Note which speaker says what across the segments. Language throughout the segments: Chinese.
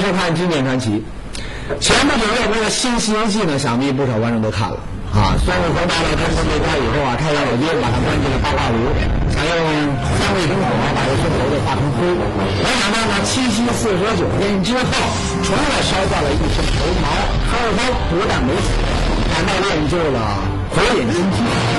Speaker 1: 收看《经典传奇》。前不久热播的新《西游记》呢，想必不少观众都看了啊。孙悟空大闹天宫这关以后啊，太上老君把他关进了八卦炉，想用三味真火把这孙猴子化成灰。没想到呢，七七四十九天之后，除了烧掉了一身头毛，孙悟空不但没死，反倒练就了火眼金睛。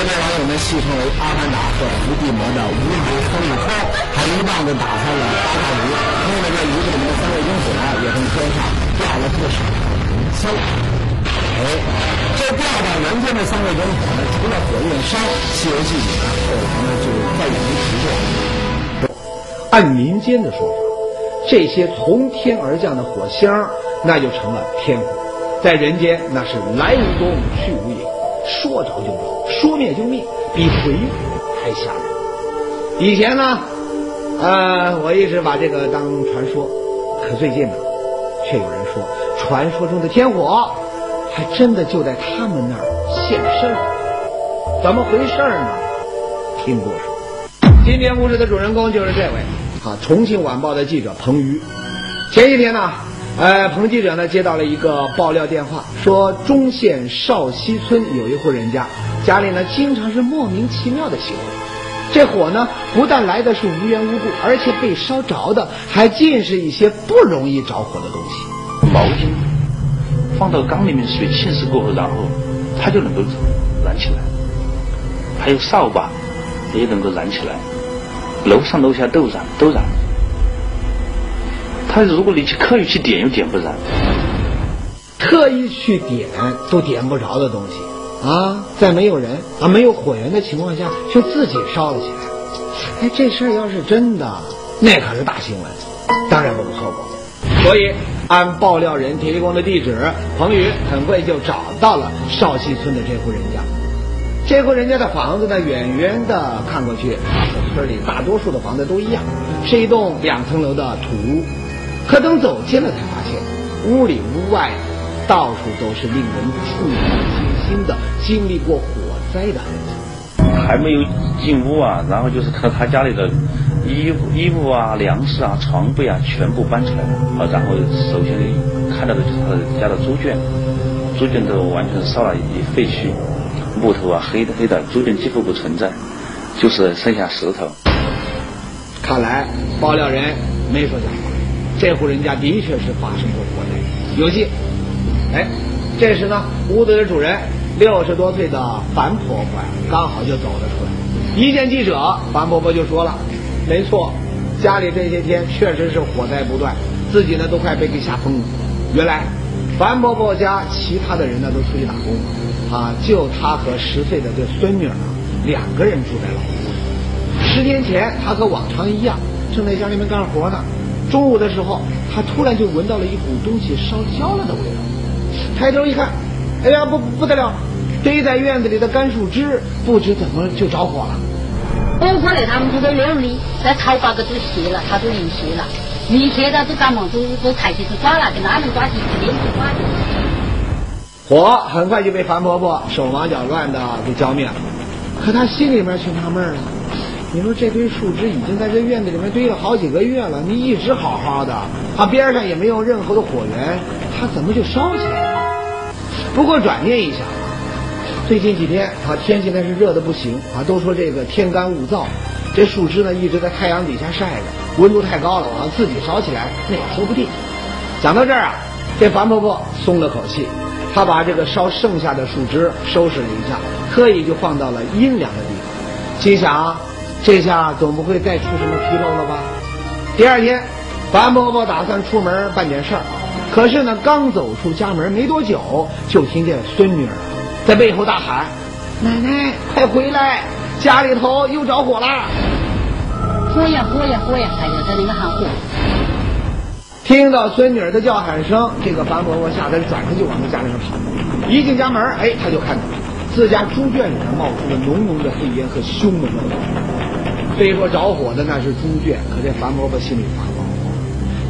Speaker 1: 被网友们戏称为《阿凡达》和《伏地魔》的无敌孙悟空，还一棒子打开了八卦炉，弄得这炉子里面的三味真火也从天上掉了不少银子。哎，这掉到人间的三位英雄呢，除了火焰山，《西游记》里呢后来呢就再也没提过。
Speaker 2: 按民间的说法，这些从天而降的火星，那就成了天火，在人间那是来无踪，去无影。说着就着，说灭就灭，比鬼火还吓人。以前呢，呃，我一直把这个当传说，可最近呢，却有人说，传说中的天火还真的就在他们那儿现身了。怎么回事呢？听故事。今天故事的主人公就是这位，啊，重庆晚报的记者彭瑜。前几天呢。呃，彭记者呢接到了一个爆料电话，说中县少溪村有一户人家，家里呢经常是莫名其妙的起火。这火呢不但来的是无缘无故，而且被烧着的还尽是一些不容易着火的东西。
Speaker 3: 毛巾放到缸里面，水浸湿过后，然后它就能够燃起来。还有扫把也能够燃起来，楼上楼下都燃，都燃。他如果你去刻意去点，又点不燃。
Speaker 2: 特意去点都点不着的东西啊，在没有人啊、没有火源的情况下，就自己烧了起来。哎，这事儿要是真的，那可是大新闻，当然不能错过。所以，按爆料人提供的地址，彭宇很快就找到了邵溪村的这户人家。这户人家的房子呢，远远的看过去，村里大多数的房子都一样，是一栋两层楼的土屋。可等走近了，才发现屋里屋外到处都是令人触目惊心的经历过火灾的痕迹。
Speaker 3: 还没有进屋啊，然后就是看到他家里的衣服、衣物啊、粮食啊、床被啊全部搬出来了啊。然后首先看到的就是他的家的猪圈，猪圈都完全是烧了一废墟，木头啊黑的黑的，猪圈几乎不存在，就是剩下石头。
Speaker 2: 看来爆料人没说假话。这户人家的确是发生过火灾，有戏。哎，这时呢，屋子的主人六十多岁的樊婆婆呀，刚好就走了出来。一见记者，樊婆婆就说了：“没错，家里这些天确实是火灾不断，自己呢都快被给吓疯了。原来，樊婆婆家其他的人呢都出去打工了，啊，就她和十岁的这孙女儿两个人住在老屋。十天前，她和往常一样，正在家里面干活呢。”中午的时候，他突然就闻到了一股东西烧焦了的味道。抬头一看，哎呀，不不得了！堆在院子里的干树枝，不知怎么就着火了。
Speaker 4: 我过来，他们都在那里，在草把子都卸了，他都淋湿了。一天到都赶忙都都抬起去抓了，跟他们抓起去连。
Speaker 2: 火很快就被樊婆婆手忙脚乱的给浇灭了，可她心里面却纳闷了。你说这堆树枝已经在这院子里面堆了好几个月了，你一直好好的，啊边上也没有任何的火源，它怎么就烧起来了？不过转念一想，最近几天啊天气那是热的不行啊，都说这个天干物燥，这树枝呢一直在太阳底下晒着，温度太高了啊，自己烧起来那也说不定。讲到这儿啊，这樊婆婆松了口气，她把这个烧剩下的树枝收拾了一下，特意就放到了阴凉的地方，心想。这下总不会再出什么纰漏了吧？第二天，樊伯伯打算出门办点事儿，可是呢，刚走出家门没多久，就听见孙女儿在背后大喊：“奶奶，快回来，家里头又着火了！”
Speaker 4: 火呀火呀火呀，哎呀在那个喊火。
Speaker 2: 听到孙女儿的叫喊声，这个樊伯伯吓得转身就往他家里面跑。一进家门，哎，他就看到自家猪圈里面冒出了浓浓的黑烟和凶猛的火。虽说着火的那是猪圈，可这樊伯伯心里发慌。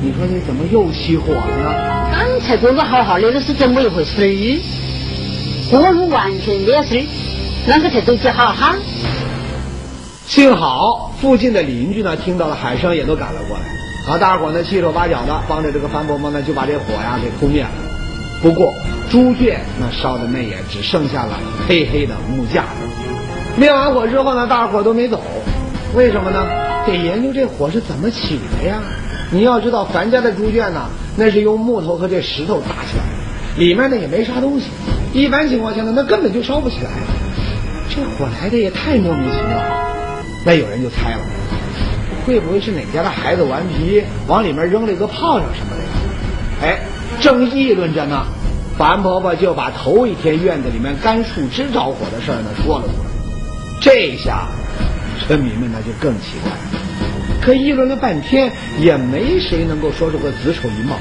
Speaker 2: 你说这怎么又起火了呢？
Speaker 4: 刚才做的好好的，那是怎么一回事？锅炉完全没事，啷个才走起好哈？
Speaker 2: 幸好附近的邻居呢听到了喊声，也都赶了过来。啊，大伙呢七手八脚的帮着这个樊伯伯呢就把这火呀给扑灭了。不过猪圈那烧的那也只剩下了黑黑的木架子。灭完火之后呢，大伙都没走，为什么呢？得研究这火是怎么起的呀。你要知道，樊家的猪圈呢，那是用木头和这石头搭起来的，里面呢也没啥东西。一般情况下呢，那根本就烧不起来。这火来的也太莫名其妙了。那有人就猜了，会不会是哪家的孩子顽皮，往里面扔了一个炮仗什么的？哎，正议论着呢，樊婆婆就把头一天院子里面干树枝着火的事儿呢说了出来。这下村民们那就更奇怪了。可议论了半天，也没谁能够说出个子丑寅卯。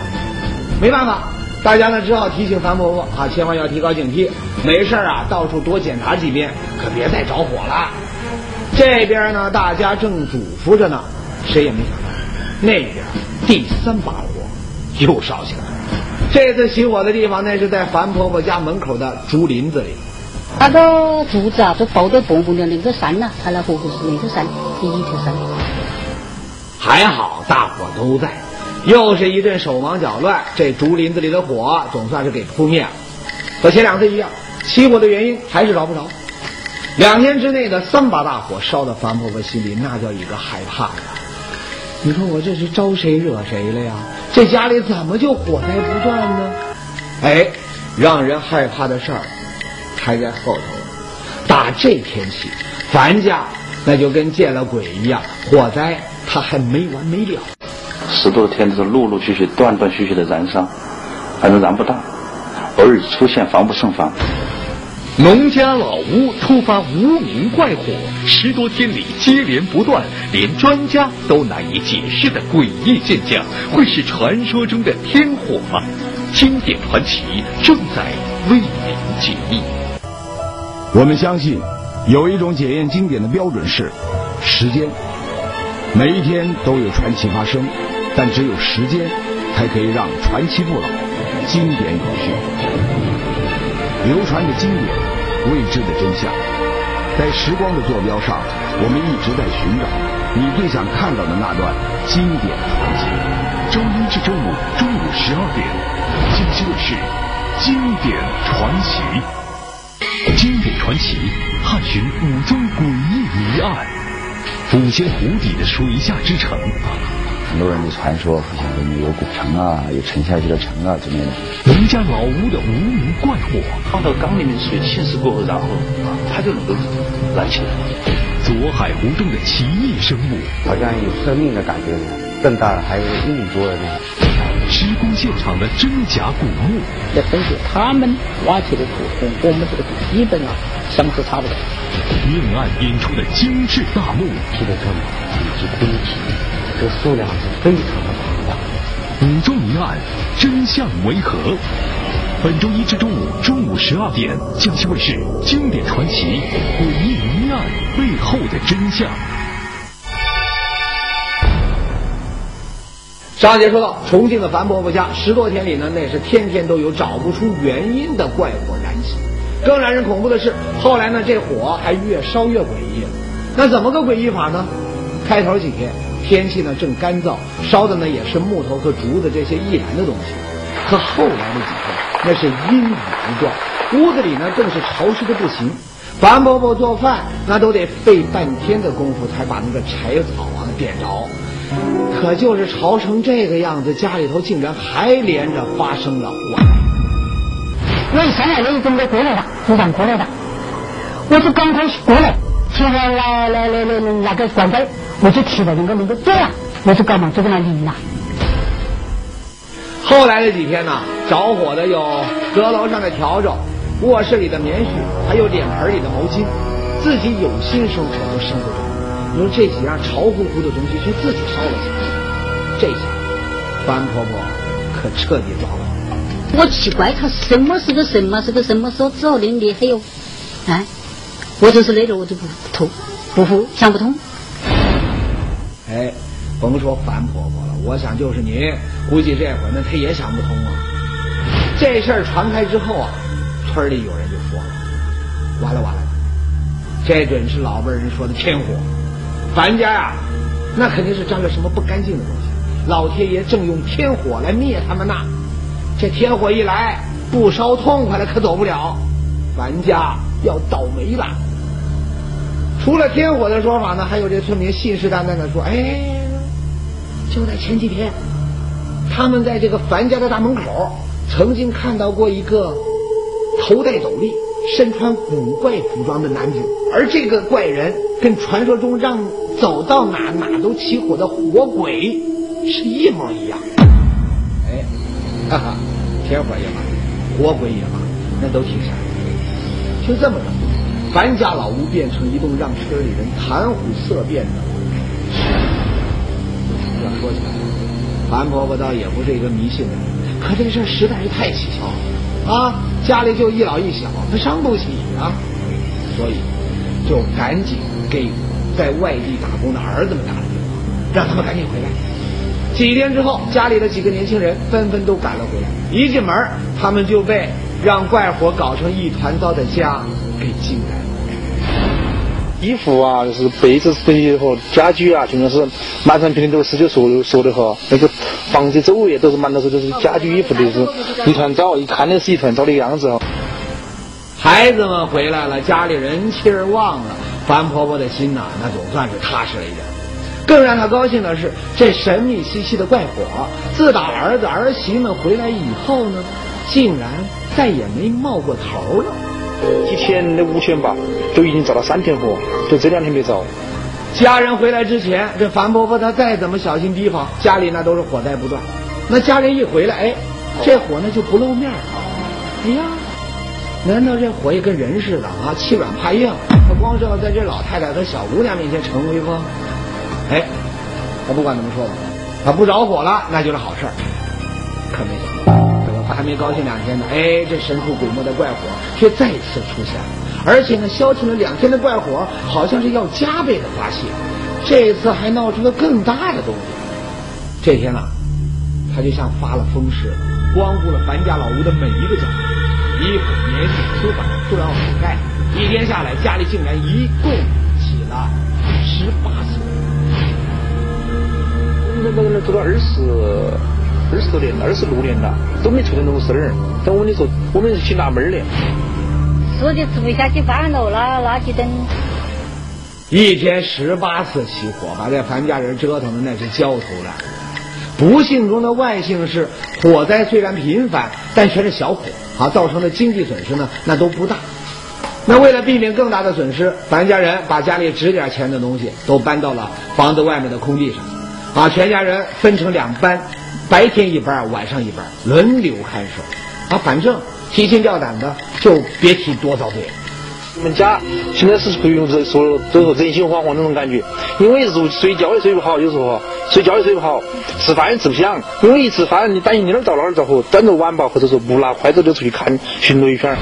Speaker 2: 没办法，大家呢只好提醒樊婆婆啊，千万要提高警惕，没事啊到处多检查几遍，可别再着火了。这边呢，大家正嘱咐着呢，谁也没想到，那边第三把火又烧起来了。这次起火的地方，那是在樊婆婆家门口的竹林子里。
Speaker 4: 那个竹子啊，都抱得蹦蹦的，那个山呐，它那火候是那个山，第一条山。
Speaker 2: 还好大伙都在，又是一阵手忙脚乱，这竹林子里的火总算是给扑灭了。和前两次一样，起火的原因还是找不着。两天之内的三把大火烧的樊婆婆心里那叫一个害怕呀！你说我这是招谁惹谁了呀？这家里怎么就火灾不断呢？哎，让人害怕的事儿还在后头。打这天起，樊家那就跟见了鬼一样，火灾。它还没完没了，
Speaker 3: 十多天都是陆陆续续、断断续续的燃烧，反正燃不大，偶尔出现防不胜防。
Speaker 5: 农家老屋突发无名怪火，十多天里接连不断，连专家都难以解释的诡异现象，会是传说中的天火吗？经典传奇正在为您解密。
Speaker 6: 我们相信，有一种检验经典的标准是时间。每一天都有传奇发生，但只有时间才可以让传奇不老，经典永续。流传的经典，未知的真相，在时光的坐标上，我们一直在寻找你最想看到的那段经典传奇。
Speaker 5: 周一至周五中午十二点，京西卫视《经典传奇》。传奇，探寻五宗诡异谜案。抚仙湖底的水下之城，
Speaker 7: 很多人的传说，像这里有古城啊，有沉下去的城啊之类的。
Speaker 5: 农家老屋的无名怪火，
Speaker 3: 放到缸里面水侵蚀过后，然后它就能够燃起来。
Speaker 5: 左海湖中的奇异生物，
Speaker 7: 好像有生命的感觉，更大还有硬着的。
Speaker 5: 施工现场的真假古墓，
Speaker 8: 这根据他们挖起的土跟我们这个基本啊相似差不多。
Speaker 5: 命案引出的精致大墓，
Speaker 7: 这么以及堆体，这数量是非常的庞大。
Speaker 5: 五宗谜案真相为何？本周一至周五中午十二点，江西卫视《经典传奇》诡异谜案背后的真相。
Speaker 2: 上节说到，重庆的樊婆婆家十多天里呢，那是天天都有找不出原因的怪火燃起。更让人恐怖的是，后来呢，这火还越烧越诡异。那怎么个诡异法呢？开头几天天气呢正干燥，烧的呢也是木头和竹子这些易燃的东西。可后来那几天，那是阴雨不断，屋子里呢更是潮湿的不行。樊婆婆做饭那都得费半天的功夫才把那个柴草啊点着。可就是潮成这个样子，家里头竟然还连着发生了火灾。
Speaker 4: 我上来那怎么过来了？组长过来了。我就刚开始过来，听到来来来来那个管灯，我就提了那个那个走了。我就赶忙就跟他离了。
Speaker 2: 后来那几天呢，着火的有阁楼上的笤帚、卧室里的棉絮，还有脸盆里的毛巾，自己有心生火都生不着。你说这几样潮乎乎的东西却自己烧了起来，这下樊婆婆可彻底糟了。
Speaker 4: 我奇怪，他什么是个什么是个什么说这么厉害哟？哎，我就是那种我就不通，不服想不通。
Speaker 2: 哎，甭说樊婆婆了，我想就是你，估计这会儿呢她也想不通啊。这事儿传开之后啊，村里有人就说了，完了完了，这准是老辈人说的天火。樊家呀，那肯定是沾了什么不干净的东西，老天爷正用天火来灭他们呐。这天火一来，不烧痛快了可走不了，樊家要倒霉了。除了天火的说法呢，还有这村民信誓旦旦的说：“哎，就在前几天，他们在这个樊家的大门口，曾经看到过一个头戴斗笠、身穿古怪服装的男子，而这个怪人跟传说中让走到哪哪都起火的火鬼是一模一样。”哎，哈哈，天火也罢，火鬼也罢，那都挺吓人。就这么着。樊家老屋变成一栋让村里人谈虎色变的。要说起来，樊婆婆倒也不是一个迷信的人，可这事实在是太蹊跷了啊！家里就一老一小，他伤不起啊，所以就赶紧给在外地打工的儿子们打了电话，让他们赶紧回来。几天之后，家里的几个年轻人纷纷都赶了回来。一进门，他们就被让怪火搞成一团糟的家给惊呆了。
Speaker 9: 衣服啊，就是被子、这些和家具啊，全都是满山遍地都是，就说说的哈，那个房子周围都是满都是就是家具、衣服，都是一团糟，一看就是一团糟的样子哈。
Speaker 2: 孩子们回来了，家里人气儿旺了，樊婆婆的心呐，那总算是踏实了一点。更让她高兴的是，这神秘兮兮的怪火，自打儿子儿媳们回来以后呢，竟然再也没冒过头了。
Speaker 9: 几天的五千吧，都已经着了三天火，就这两天没着。
Speaker 2: 家人回来之前，这樊婆婆她再怎么小心提防，家里那都是火灾不断。那家人一回来，哎，这火呢就不露面了。哎呀，难道这火也跟人似的啊？欺软怕硬，他光是要在这老太太和小姑娘面前逞威风？哎，我不管怎么说吧，他不着火了，那就是好事儿。可没想到。还没高兴两天呢，哎，这神出鬼没的怪火却再次出现了，而且呢，消停了两天的怪火好像是要加倍的发泄，这一次还闹出了更大的动静。这天呢，他就像发了疯似的，光顾了樊家老屋的每一个角落，衣服、棉絮、书板都要覆盖。一天下来，家里竟然一共起了十八次。
Speaker 9: 那那那做了二十。二十多年，二十六年了，都没出现那种事儿。但我跟你说，我们是去纳闷儿的。
Speaker 4: 说就吃不下去饭了，那垃圾灯。
Speaker 2: 一天十八次起火，把这樊家人折腾的那是焦头烂额。不幸中的万幸是，火灾虽然频繁，但全是小火，啊，造成的经济损失呢，那都不大。那为了避免更大的损失，樊家人把家里值点钱的东西都搬到了房子外面的空地上，啊，全家人分成两班。白天一班，晚上一班，轮流看守。啊，反正提心吊胆的，就别提多遭罪了。
Speaker 9: 我们家现在是可以用这说，这说人心惶惶那种感觉。因为如睡觉也睡不好，有时候睡觉也睡不好，吃饭也吃不香。因为一吃饭，你担心你那儿着哪儿着火，端着碗吧，或者说不拿筷子就出去看巡逻一圈。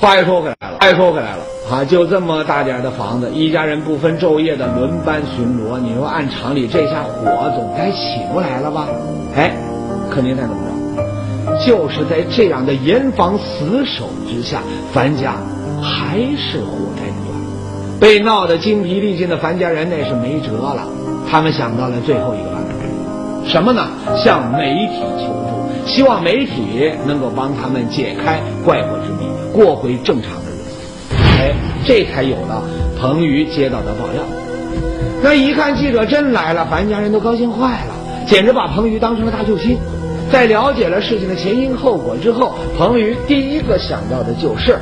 Speaker 2: 话又说回来了，话又说回来了，啊，就这么大点的房子，一家人不分昼夜的轮班巡逻。你说按常理，这下火总该起不来了吧？哎，可您猜怎么着？就是在这样的严防死守之下，樊家还是火灾不断。被闹得精疲力尽的樊家人那是没辙了，他们想到了最后一个办法，什么呢？向媒体求助，希望媒体能够帮他们解开怪火之谜。过回正常的日子，哎，这才有了彭于接到的爆料。那一看记者真来了，樊家人都高兴坏了，简直把彭于当成了大救星。在了解了事情的前因后果之后，彭于第一个想到的就是，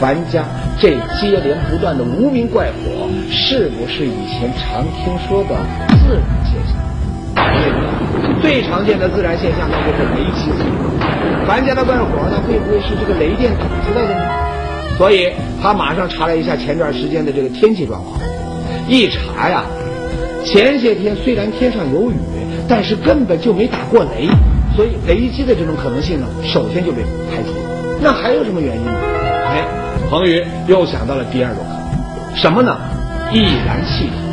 Speaker 2: 樊家这接连不断的无名怪火，是不是以前常听说的自然现象？最常见的自然现象那就是雷击自燃。樊家的怪火那会不会是这个雷电打出来的呢？所以他马上查了一下前段时间的这个天气状况，一查呀，前些天虽然天上有雨，但是根本就没打过雷，所以雷击的这种可能性呢，首先就被排除了。那还有什么原因呢？哎，彭宇又想到了第二种可能，什么呢？易燃气体。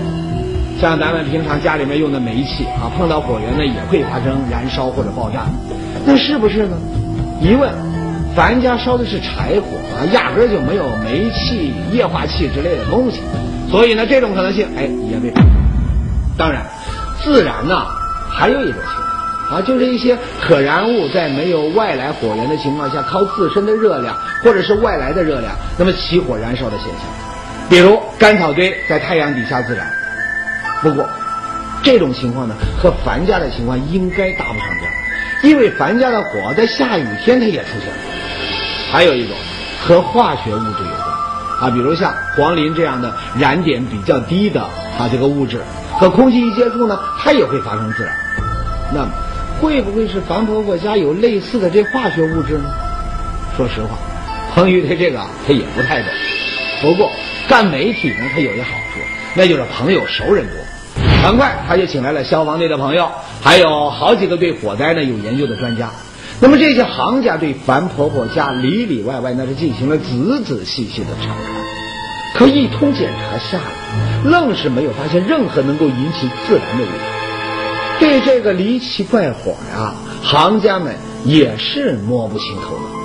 Speaker 2: 像咱们平常家里面用的煤气啊，碰到火源呢也会发生燃烧或者爆炸，那是不是呢？一问，咱家烧的是柴火啊，压根就没有煤气、液化气之类的东西，所以呢，这种可能性哎也被。当然，自燃呢，还有一种情况啊，就是一些可燃物在没有外来火源的情况下，靠自身的热量或者是外来的热量，那么起火燃烧的现象。比如干草堆在太阳底下自燃。不过，这种情况呢，和樊家的情况应该搭不上边，因为樊家的火在下雨天它也出现了。还有一种和化学物质有关啊，比如像黄磷这样的燃点比较低的啊这个物质，和空气一接触呢，它也会发生自燃。那么，会不会是樊婆婆家有类似的这化学物质呢？说实话，彭宇对这个他也不太懂。不过干媒体呢，他有一好处，那就是朋友熟人多。很快，他就请来了消防队的朋友，还有好几个对火灾呢有研究的专家。那么这些行家对樊婆婆家里里外外那是进行了仔仔细细的查看，可一通检查下来，愣是没有发现任何能够引起自燃的物。对这个离奇怪火呀，行家们也是摸不清头脑。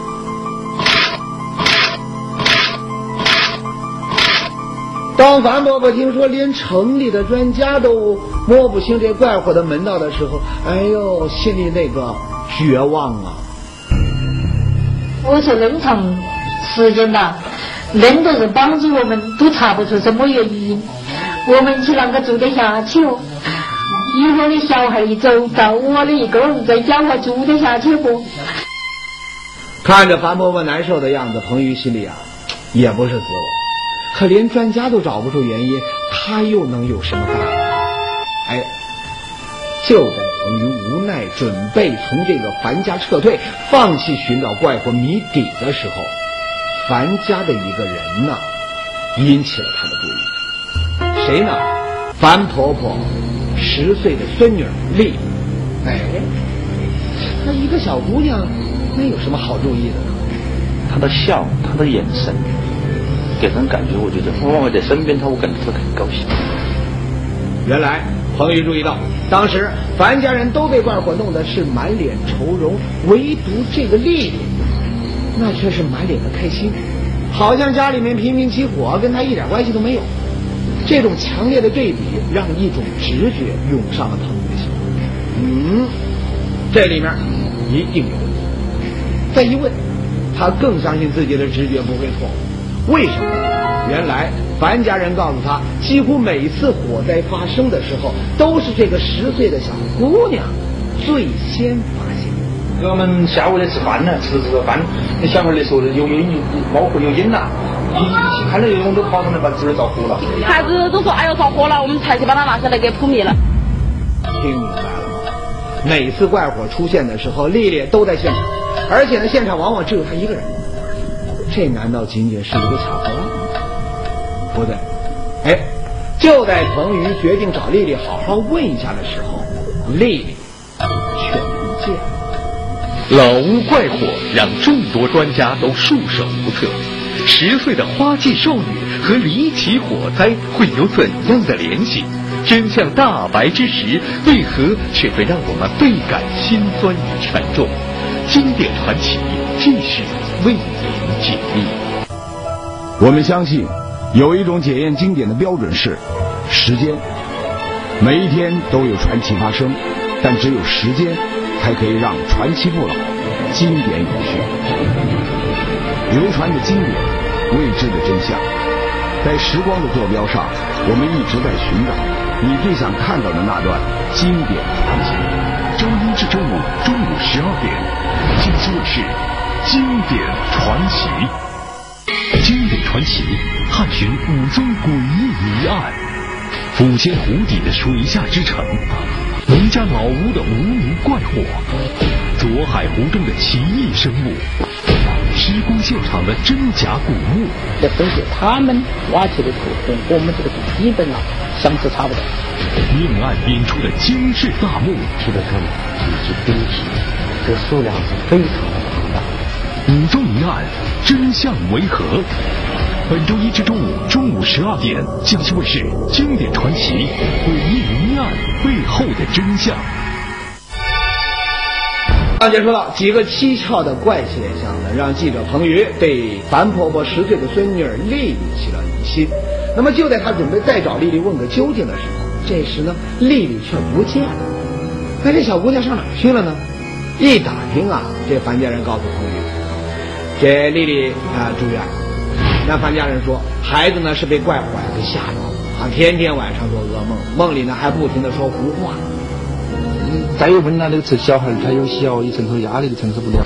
Speaker 2: 当樊伯伯听说连城里的专家都摸不清这怪火的门道的时候，哎呦，心里那个绝望啊！
Speaker 4: 我说那么长时间了，恁都是帮助我们，都查不出什么原因，我们去啷个住得下去哦？以后的小孩一走，到我的一个人在家我住得下去不？
Speaker 2: 看着樊伯伯难受的样子，彭于心里啊也不是滋味。可连专家都找不出原因，他又能有什么办法？哎，就在彭于无奈准备从这个樊家撤退，放弃寻找怪火谜底的时候，樊家的一个人呢，引起了他的注意。谁呢？樊婆婆十岁的孙女丽。哎，那一个小姑娘，那有什么好注意的呢？
Speaker 3: 她的笑，她的眼神。给人感觉，我觉得往往在身边，他我感觉他很高兴。
Speaker 2: 原来彭宇注意到，当时樊家人都被怪火弄得是满脸愁容，唯独这个丽丽，那却是满脸的开心，好像家里面频频起火，跟他一点关系都没有。这种强烈的对比，让一种直觉涌上了彭宇的心。嗯，这里面一定有问题。再一问，他更相信自己的直觉不会错误。为什么？原来樊家人告诉他，几乎每次火灾发生的时候，都是这个十岁的小姑娘最先发现。
Speaker 9: 我们下午来吃饭呢，吃吃个饭，那小孩儿说的有有有包括有烟呐，一看到有人都跑上来把这儿着火了。
Speaker 10: 孩子都说哎呦着火了，我们才去把它拿下来给扑灭了。
Speaker 2: 听明白了吗？每次怪火出现的时候，丽丽都在现场，而且呢，现场往往只有她一个人。这难道仅仅是一个巧合吗？不对，哎，就在彭于决定找丽丽好好问一下的时候，丽丽却不见了。
Speaker 5: 老屋怪火让众多专家都束手无策。十岁的花季少女和离奇火灾会有怎样的联系？真相大白之时，为何却会让我们倍感心酸与沉重？经典传奇继续为您解密。
Speaker 6: 我们相信，有一种检验经典的标准是时间。每一天都有传奇发生，但只有时间才可以让传奇不老，经典永续。流传的经典，未知的真相，在时光的坐标上，我们一直在寻找你最想看到的那段经典传奇。
Speaker 5: 周一至周五中午十二点，京视卫视《经典传奇》。经典传奇，探寻五宗诡异谜案。抚仙湖底的水下之城，农家老屋的无名怪火，左海湖中的奇异生物，施工现场的真假古墓。
Speaker 8: 这都是他们挖起的土跟我们这个基本上相似差不多。
Speaker 5: 命案编出的惊世大墓，
Speaker 11: 这个以及兵器，这数量是非常的庞大。
Speaker 5: 五宗谜案真相为何？本周一至周五中午十二点，江西卫视《经典传奇》诡异谜案背后的真相。
Speaker 2: 刚才说到几个蹊跷的怪现象呢，让记者彭宇对樊婆婆十岁的孙女丽丽起了疑心。那么就在他准备再找丽丽问个究竟的时候，这时呢，丽丽却不见了。那这小姑娘上哪去了呢？一打听啊，这樊家人告诉彭宇，这丽丽啊住院。那樊家人说，孩子呢是被怪火给吓着了啊，天天晚上做噩梦，梦里呢还不停的说胡话。
Speaker 9: 再有问呢，那个这小孩他有小，一承受压力承受不了。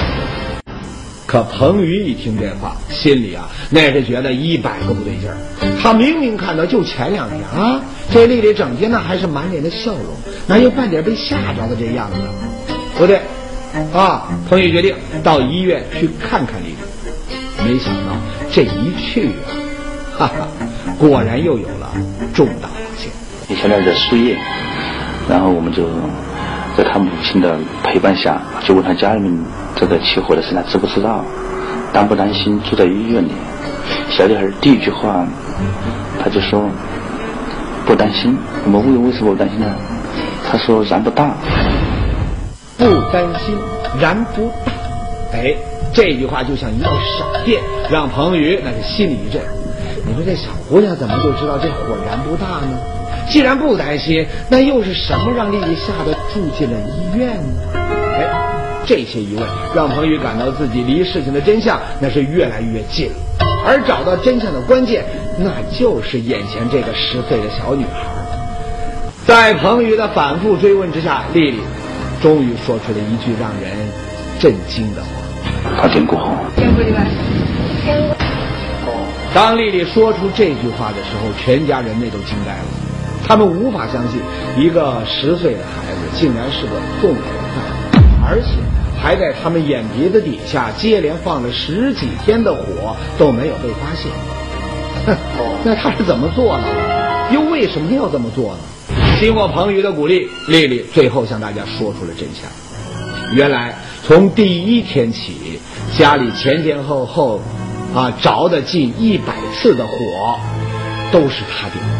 Speaker 2: 可彭宇一听这话，心里啊那是觉得一百个不对劲儿。他明明看到就前两天啊，这丽丽整天呢还是满脸的笑容，哪有半点被吓着的这样子？不对，啊，彭宇决定到医院去看看丽丽。没想到这一去啊，哈哈，果然又有了重大发现。
Speaker 3: 你现在在输液，然后我们就在他母亲的陪伴下，就问他家里面这个起火的事，他知不知道，担不担心住在医院里。小女孩第一句话，他就说不担心。我们为为什么不担心呢？他说燃不大。
Speaker 2: 不担心，燃不大。哎，这句话就像一道闪电，让彭宇那是心里一震。你说这小姑娘怎么就知道这火燃不大呢？既然不担心，那又是什么让丽丽吓得住进了医院呢？哎，这些疑问让彭宇感到自己离事情的真相那是越来越近了。而找到真相的关键，那就是眼前这个十岁的小女孩。在彭宇的反复追问之下，丽丽终于说出了一句让人震惊的话：“
Speaker 3: 他见过火。”
Speaker 12: 见过的吧？见过。
Speaker 2: 当丽丽说出这句话的时候，全家人那都惊呆了。他们无法相信，一个十岁的孩子竟然是个纵火犯，而且还在他们眼皮子底下接连放了十几天的火都没有被发现。哼，那他是怎么做呢？又为什么要这么做呢？经过彭宇的鼓励，丽丽最后向大家说出了真相。原来从第一天起，家里前前后后啊着的近一百次的火，都是他点的。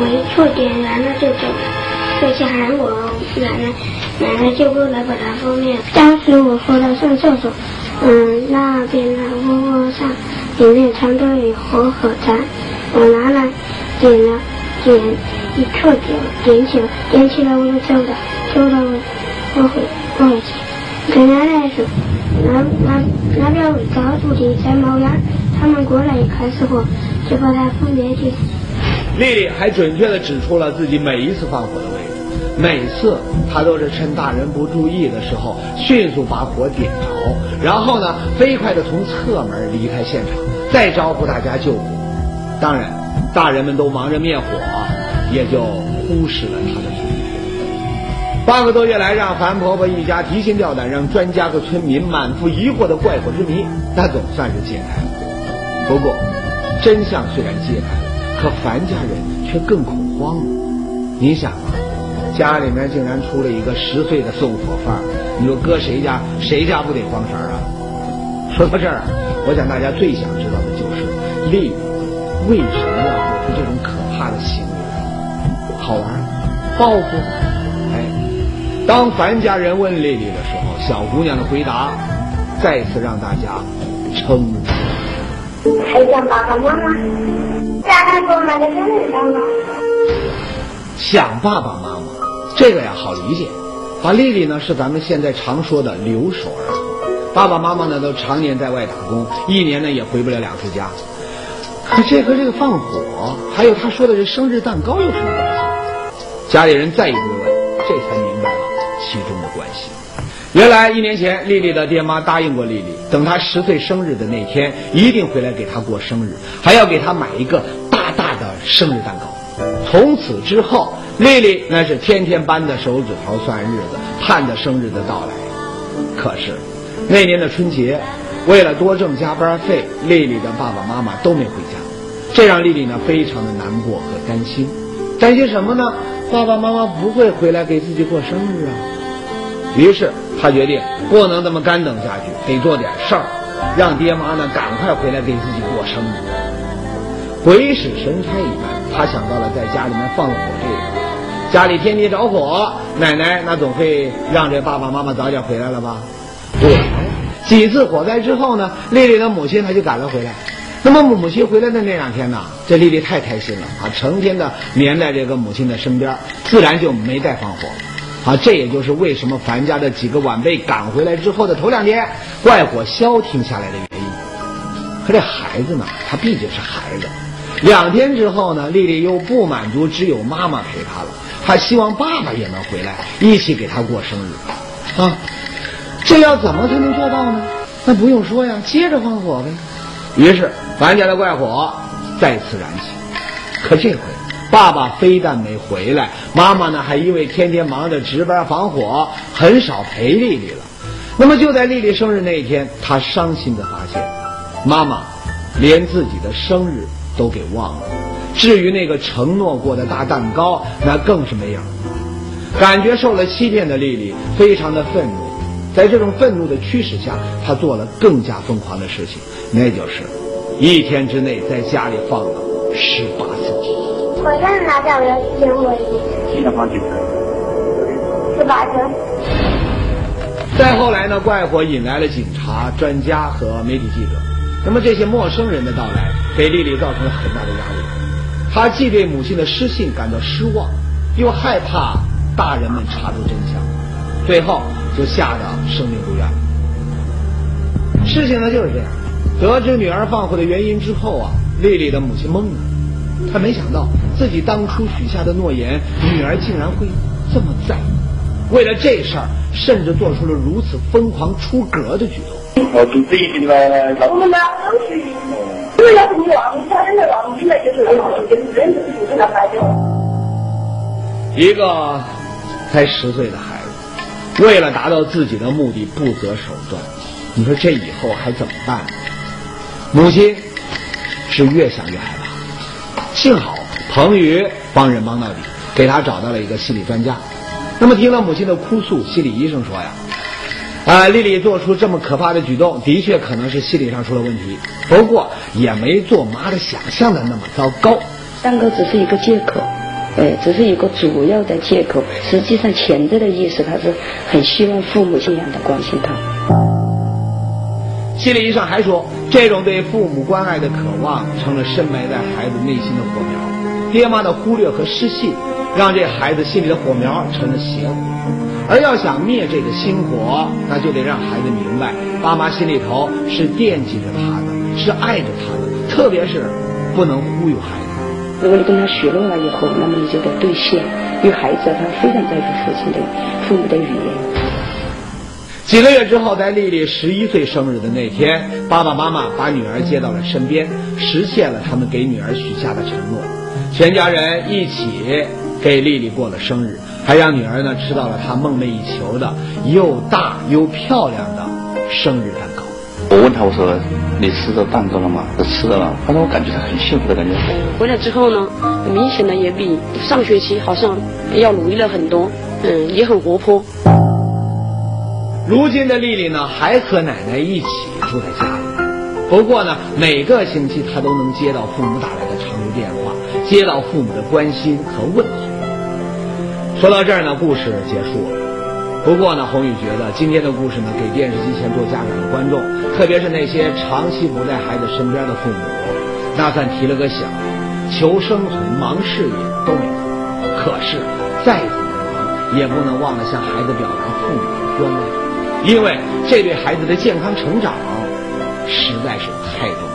Speaker 12: 我一触点燃了就走了，这下喊我奶奶，奶奶就过来把它扑灭。当时我回来上厕所，嗯，那边的窝窝上里面藏着一盒火柴，我拿来点了，点一触点点起来，点起来我就走了，走了我我回我回去，跟奶奶说，那那那边高处的在冒烟，他们过来一开始火，就把它扑灭去。
Speaker 2: 丽丽还准确地指出了自己每一次放火的位置，每次她都是趁大人不注意的时候，迅速把火点着，然后呢，飞快地从侧门离开现场，再招呼大家救火。当然，大人们都忙着灭火，也就忽视了他的存在。半个多月来，让樊婆婆一家提心吊胆，让专家和村民满腹疑惑的怪火之谜，那总算是解开了。不过，真相虽然揭开了。可樊家人却更恐慌了。你想啊，家里面竟然出了一个十岁的纵火犯，你说搁谁家，谁家不得慌神啊？说到这儿，我想大家最想知道的就是利为什么要做出这种可怕的行为？好玩？报复？哎，当樊家人问丽丽的时候，小姑娘的回答再次让大家瞠目。
Speaker 12: 还想爸爸妈妈？
Speaker 2: 想爸爸妈妈，这个呀好理解。把丽丽呢是咱们现在常说的留守儿童，爸爸妈妈呢都常年在外打工，一年呢也回不了两次家。可这和这个放火，还有他说的这生日蛋糕有什么关系？家里人再一追问，这才明白了其中的关系。原来一年前，丽丽的爹妈答应过丽丽，等她十岁生日的那天，一定回来给她过生日，还要给她买一个大大的生日蛋糕。从此之后，丽丽那是天天扳着手指头算日子，盼着生日的到来。可是那年的春节，为了多挣加班费，丽丽的爸爸妈妈都没回家，这让丽丽呢非常的难过和担心。担心什么呢？爸爸妈妈不会回来给自己过生日啊。于是她决定不能这么干等下去，得做点事儿，让爹妈呢赶快回来给自己过生日。鬼使神差一般，她想到了在家里面放火这个。家里天天着火，奶奶那总会让这爸爸妈妈早点回来了吧？果然，几次火灾之后呢，丽丽的母亲她就赶了回来。那么母亲回来的那两天呢，这丽丽太开心了啊，成天的黏在这个母亲的身边，自然就没再放火。啊，这也就是为什么樊家的几个晚辈赶回来之后的头两天，怪火消停下来的原因。可这孩子呢，他毕竟是孩子。两天之后呢，丽丽又不满足只有妈妈陪她了，她希望爸爸也能回来，一起给她过生日。啊，这要怎么才能做到呢？那不用说呀，接着放火呗。于是樊家的怪火再次燃起，可这回。爸爸非但没回来，妈妈呢还因为天天忙着值班防火，很少陪丽丽了。那么就在丽丽生日那一天，她伤心的发现，妈妈连自己的生日都给忘了。至于那个承诺过的大蛋糕，那更是没影。感觉受了欺骗的丽丽非常的愤怒，在这种愤怒的驱使下，他做了更加疯狂的事情，那就是一天之内在家里放了十八次。
Speaker 12: 我上哪找要烟火气？
Speaker 3: 经常放几次？
Speaker 12: 十八次。
Speaker 2: 再后来呢？怪火引来了警察、专家和媒体记者。那么这些陌生人的到来，给丽丽造成了很大的压力。她既对母亲的失信感到失望，又害怕大人们查出真相，最后就吓得生命不愿了。事情呢就是这样。得知女儿放火的原因之后啊，丽丽的母亲懵了。她没想到自己当初许下的诺言，女儿竟然会这么在意。为了这事儿，甚至做出了如此疯狂出格的举动。
Speaker 3: 我组织一定来。
Speaker 12: 我们俩都是，因为要是你忘记，他真的忘记了，就是就是认识就是那孩子。
Speaker 2: 一个才十岁的孩子，为了达到自己的目的不择手段，你说这以后还怎么办？母亲是越想越害怕。幸好彭宇帮人帮到底，给他找到了一个心理专家。那么听了母亲的哭诉，心理医生说呀，啊，丽丽做出这么可怕的举动，的确可能是心理上出了问题，不过也没做妈的想象的那么糟糕。
Speaker 13: 三哥只是一个借口，哎，只是一个主要的借口，实际上潜在的意思，他是很希望父母这样的关心他。
Speaker 2: 心理医生还说，这种对父母关爱的渴望，成了深埋在孩子内心的火苗。爹妈的忽略和失信，让这孩子心里的火苗成了邪火。而要想灭这个心火，那就得让孩子明白，爸妈心里头是惦记着他的，是爱着他的。特别是不能忽悠孩子。
Speaker 13: 如果你跟他许诺了以后，那么你就得兑现。因为孩子他非常在乎父亲的、父母的语言。
Speaker 2: 几个月之后，在丽丽十一岁生日的那天，爸爸妈妈把女儿接到了身边，实现了他们给女儿许下的承诺。全家人一起给丽丽过了生日，还让女儿呢吃到了她梦寐以求的又大又漂亮的生日蛋糕。
Speaker 3: 我问他，我说你吃的蛋糕了吗？他吃了。他说我感觉他很幸福的感觉。
Speaker 10: 回来之后呢，明显的也比上学期好像要努力了很多，嗯，也很活泼。
Speaker 2: 如今的丽丽呢，还和奶奶一起住在家里。不过呢，每个星期她都能接到父母打来的长途电话，接到父母的关心和问候。说到这儿呢，故事结束了。不过呢，宏宇觉得今天的故事呢，给电视机前做家长的观众，特别是那些长期不在孩子身边的父母，那算提了个醒：求生存、忙事业都没错，可是再怎么忙，也不能忘了向孩子表达父母的关爱。因为这对孩子的健康成长实在是太重要。